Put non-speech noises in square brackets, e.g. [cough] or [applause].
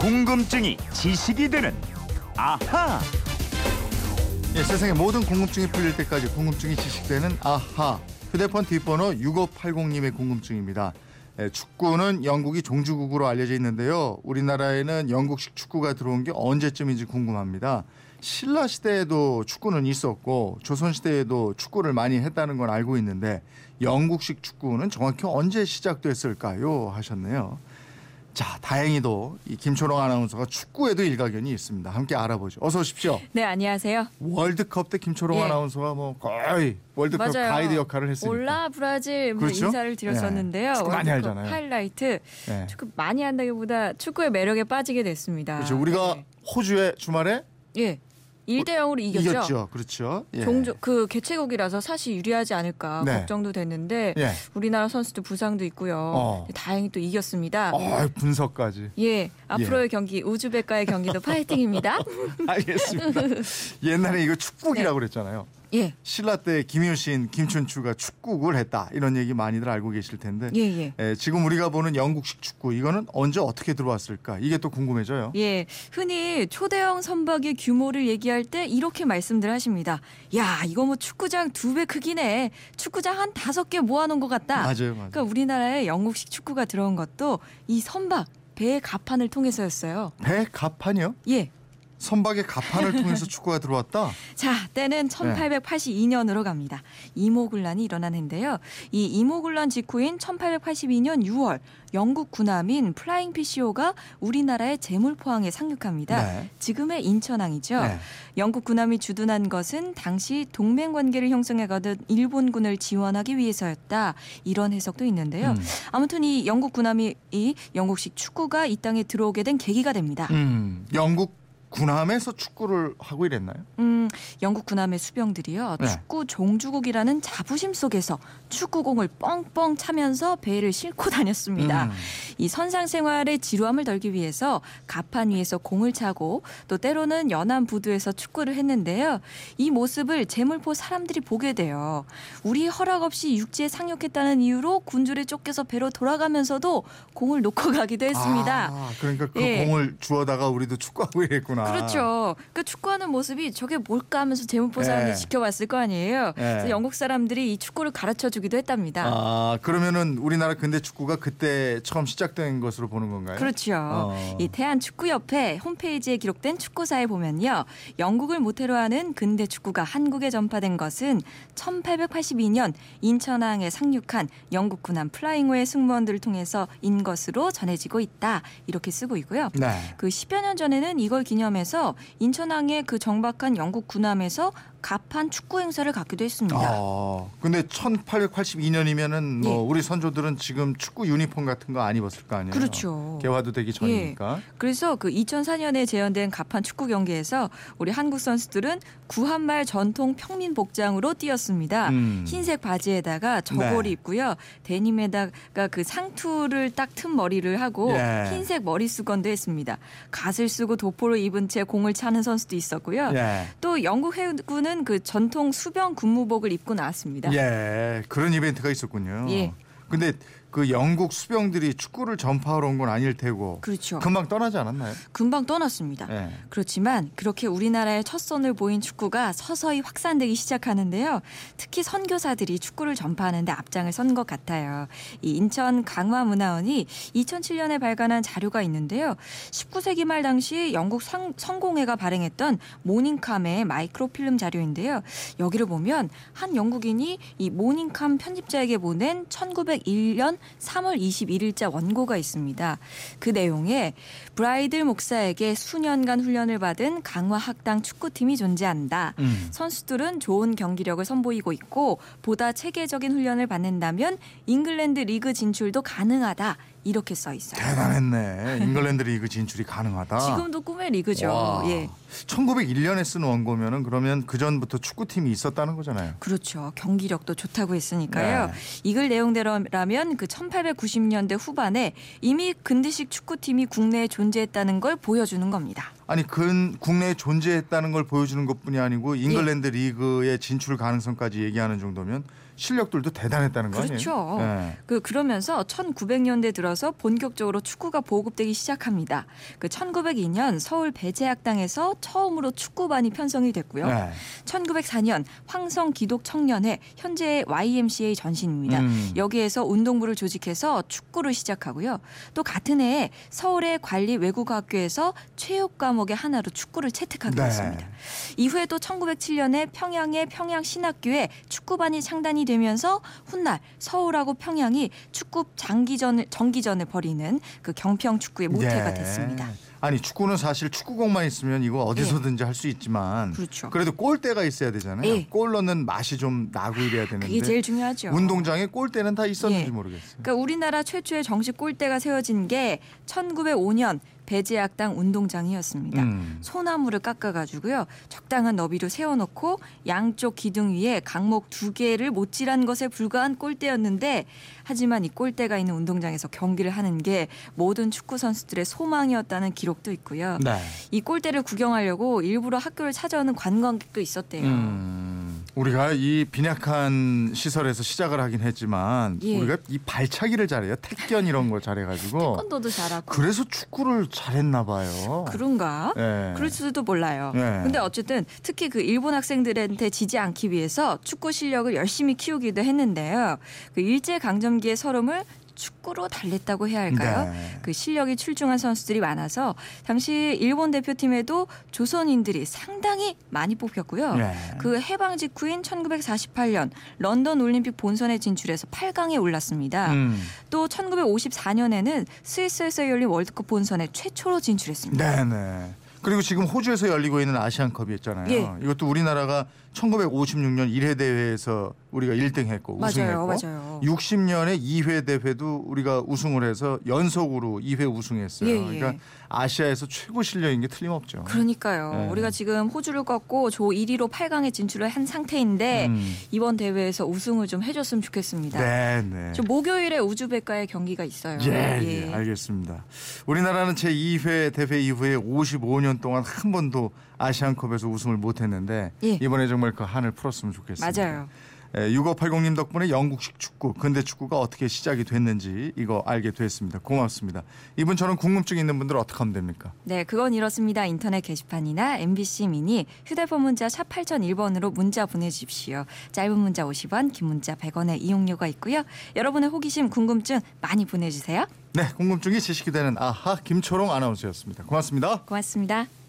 궁금증이 지식이 되는 아하. 예, 세상의 모든 궁금증이 풀릴 때까지 궁금증이 지식되는 아하. 휴대폰 뒷번호 6580님의 궁금증입니다. 예, 축구는 영국이 종주국으로 알려져 있는데요. 우리나라에는 영국식 축구가 들어온 게 언제쯤인지 궁금합니다. 신라 시대에도 축구는 있었고 조선 시대에도 축구를 많이 했다는 건 알고 있는데 영국식 축구는 정확히 언제 시작됐을까요? 하셨네요. 자, 다행히도 이 김초롱 아나운서가 축구에도 일가견이 있습니다. 함께 알아보죠. 어서 오십시오. 네, 안녕하세요. 월드컵 때 김초롱 예. 아나운서가 뭐 거의 월드컵 맞아요. 가이드 역할을 했으니까. 올라 브라질 뭐 그렇죠? 인사를 드렸었는데요. 예. 축구 많이 알잖아요. 하이라이트 예. 축구 많이 한다기보다 축구의 매력에 빠지게 됐습니다. 그렇죠. 우리가 네. 호주에 주말에 예. 1대 0으로 이겼죠. 이겼죠. 그렇죠. 예. 종종 그 개최국이라서 사실 유리하지 않을까 네. 걱정도 됐는데 예. 우리나라 선수들 부상도 있고요. 어. 다행히 또 이겼습니다. 어, 분석까지. 예, 앞으로의 경기 우즈벡과의 경기도 파이팅입니다. [laughs] 알겠습니다. 옛날에 이거 축국이라고 그랬잖아요. 예, 신라 때 김효신, 김춘추가 축국을 했다. 이런 얘기 많이들 알고 계실 텐데. 예, 예. 예, 지금 우리가 보는 영국식 축구 이거는 언제 어떻게 들어왔을까? 이게 또 궁금해져요. 예, 흔히 초대형 선박의 규모를 얘기할 때 이렇게 말씀들 하십니다. 야, 이거 뭐 축구장 두 배 크기네. 축구장 한 다섯 개 모아놓은 것 같다. 맞아요, 맞아요. 그러니까 우리나라에 영국식 축구가 들어온 것도 이 선박 배의 갑판을 통해서였어요. 배 갑판이요? 예. 선박의 갑판을 [laughs] 통해서 축구가 들어왔다. 자, 때는 1882년으로 갑니다. 임오군란이 일어난 해인데요. 이 임오군란 직후인 1882년 6월 영국 군함인 Flying Fish호가 우리나라의 제물포항에 상륙합니다. 네. 지금의 인천항이죠. 네. 영국 군함이 주둔한 것은 당시 동맹 관계를 형성해가던 일본군을 지원하기 위해서였다. 이런 해석도 있는데요. 음. 아무튼 이 영국 군함이 이 영국식 축구가 이 땅에 들어오게 된 계기가 됩니다. 음, 영국 군함에서 축구를 하고 이랬나요? 음, 영국 군함의 수병들이요. 네. 축구 종주국이라는 자부심 속에서 축구공을 뻥뻥 차면서 배를 싣고 다녔습니다. 음. 이 선상 생활의 지루함을 덜기 위해서 가판 위에서 공을 차고 또 때로는 연안 부두에서 축구를 했는데요. 이 모습을 제물포 사람들이 보게 돼요. 우리 허락 없이 육지에 상륙했다는 이유로 군주를 쫓겨서 배로 돌아가면서도 공을 놓고 [laughs] 가기도 했습니다. 아, 그러니까 그 예. 공을 주워다가 우리도 축구하고 이랬구나. 그렇죠. 그 축구하는 모습이 저게 뭘까 하면서 제물포 사람들이 예. 지켜봤을 거 아니에요. 그래서 영국 사람들이 이 축구를 가르쳐 주기도 했답니다. 아, 그러면은 우리나라 근대 축구가 그때 처음 시작 된 것으로 보는 건가요? 그렇죠. 어. 이 대한축구협회 홈페이지에 기록된 축구사에 보면요. 영국을 모태로 하는 근대 축구가 한국에 전파된 것은 1882년 인천항에 상륙한 영국 군함 플라잉호의 승무원들을 통해서 인 것으로 전해지고 있다. 이렇게 쓰고 있고요. 네. 그 10여 년 전에는 이걸 기념해서 인천항에 그 정박한 영국 군함에서 가판 축구 행사를 갖기도 했습니다. 아, 근데 1882년이면은 뭐 예. 우리 선조들은 지금 축구 유니폼 같은 거 안 입었을 거 아니에요. 그렇죠. 개화도 되기 전이니까. 그래서 그 2004년에 재현된 가판 축구 경기에서 우리 한국 선수들은 구한말 전통 평민 복장으로 뛰었습니다. 음. 흰색 바지에다가 저고리 네. 입고요. 데님에다가 그 상투를 딱튼 머리를 하고 예. 흰색 머리 수건도 했습니다. 갓을 쓰고 도포를 입은 채 공을 차는 선수도 있었고요. 예. 또 영국 해군은 그 전통 수병 군무복을 입고 나왔습니다. 예. 그런 이벤트가 있었군요. 예. 근데 그 영국 수병들이 축구를 전파하러 온 건 아닐 테고 그렇죠. 금방 떠나지 않았나요? 금방 떠났습니다. 예. 그렇지만 그렇게 우리나라의 첫 선을 보인 축구가 서서히 확산되기 시작하는데요. 특히 선교사들이 축구를 전파하는데 앞장을 선 것 같아요. 이 인천 강화문화원이 2007년에 발간한 자료가 있는데요. 19세기 말 당시 영국 성, 성공회가 발행했던 모닝캄의 마이크로필름 자료인데요. 여기를 보면 한 영국인이 이 Morning Calm 편집자에게 보낸 1901년 3월 21일자 원고가 있습니다. 그 내용에 브라이들 목사에게 수년간 훈련을 받은 강화 학당 축구팀이 존재한다. 음. 선수들은 좋은 경기력을 선보이고 있고 보다 체계적인 훈련을 받는다면 잉글랜드 리그 진출도 가능하다. 이렇게 써 있어요. 대단했네. [laughs] 잉글랜드 리그 진출이 가능하다. 지금도 꿈의 리그죠. 와. 예. 1901년에 쓴 원고면은 그러면 그 전부터 축구팀이 있었다는 거잖아요. 그렇죠. 경기력도 좋다고 했으니까요. 네. 이글 내용대로라면 그 1890년대 후반에 이미 근대식 축구팀이 국내에 존재했다는 걸 보여주는 겁니다. 아니 근 국내에 존재했다는 걸 보여주는 것뿐이 아니고 잉글랜드 예. 리그의 진출 가능성까지 얘기하는 정도면 실력들도 대단했다는 거 그렇죠. 네. 그 그러면서 1900년대 들어서 본격적으로 축구가 보급되기 시작합니다. 그 1902년 서울 배재학당에서 처음으로 축구반이 편성이 됐고요. 네. 1904년 황성 기독 청년회 현재 YMCA 전신입니다. 음. 여기에서 운동부를 조직해서 축구를 시작하고요. 또 같은 해에 서울의 관리 외국어학교에서 체육 과목 의 하나로 축구를 채택하게 네. 됐습니다. 이후에 또 1907년에 평양의 평양신학교에 축구반이 창단이 되면서 훗날 서울하고 평양이 축구 장기전을 정기전을 벌이는 그 경평 축구의 모태가 예. 됐습니다. 아니 축구는 사실 축구공만 있으면 이거 어디서든지 할수 있지만 그렇죠. 그래도 골대가 있어야 되잖아요. 예. 골 넣는 맛이 좀 나고 이래야 되는데 그게 제일 중요하죠. 운동장에 골대는 다 있었는지 예. 모르겠어요. 그러니까 우리나라 최초의 정식 골대가 세워진 게 1905년 배재학당 운동장이었습니다. 음. 소나무를 깎아가지고요 적당한 너비로 세워놓고 양쪽 기둥 위에 강목 두 개를 못질한 것에 불과한 골대였는데 하지만 이 골대가 있는 운동장에서 경기를 하는 게 모든 축구 선수들의 소망이었다는 기록도 있고요. 네. 이 골대를 구경하려고 일부러 학교를 찾아오는 관광객도 있었대요. 음, 우리가 이 빈약한 시설에서 시작을 하긴 했지만 예. 우리가 이 발차기를 잘해요. 택견 이런 걸 잘해가지고 태권도도 잘하고 그래서 축구를 잘했나 봐요. 그런가? 예. 그럴지도 몰라요. 네. 근데 어쨌든 특히 그 일본 학생들한테 지지 않기 위해서 축구 실력을 열심히 키우기도 했는데요. 그 일제 강점기의 서름을 축구로 달랬다고 해야 할까요? 네. 그 실력이 출중한 선수들이 많아서 당시 일본 대표팀에도 조선인들이 상당히 많이 뽑혔고요. 네. 그 해방 직후인 1948년 런던 올림픽 본선에 진출해서 8강에 올랐습니다. 음. 또 1954년에는 스위스에서 열린 월드컵 본선에 최초로 진출했습니다. 네네. 그리고 지금 호주에서 열리고 있는 아시안컵이 있잖아요. 예. 이것도 우리나라가 1956년 1회 대회에서 우리가 1등 했고 우승했고 맞아요, 맞아요. 60년에 2회 대회도 우리가 우승을 해서 연속으로 2회 우승했어요. 예, 예. 그러니까 아시아에서 최고 실력인 게 틀림없죠. 그러니까요. 네. 우리가 지금 호주를 꺾고 조 1위로 8강에 진출을 한 상태인데 음. 이번 대회에서 우승을 좀 해줬으면 좋겠습니다. 네네. 저 목요일에 우즈벡과의 경기가 있어요. 예, 예, 알겠습니다. 우리나라는 제 2회 대회 이후에 55년 동안 한 번도 아시안컵에서 우승을 못했는데 예. 이번에 정말 그 한을 풀었으면 좋겠습니다. 맞아요. 6580님 덕분에 영국식 축구, 근대 축구가 어떻게 시작이 됐는지 이거 알게 됐습니다. 고맙습니다. 이분처럼 궁금증 있는 분들 어떻게 하면 됩니까? 네, 그건 이렇습니다. 인터넷 게시판이나 MBC 미니 휴대폰 문자 샵 8001번으로 문자 보내주십시오. 짧은 문자 50원, 긴 문자 100원의 이용료가 있고요. 여러분의 호기심, 궁금증 많이 보내주세요. 네, 궁금증이 지식이 되는 아하 김초롱 아나운서였습니다. 고맙습니다. 고맙습니다.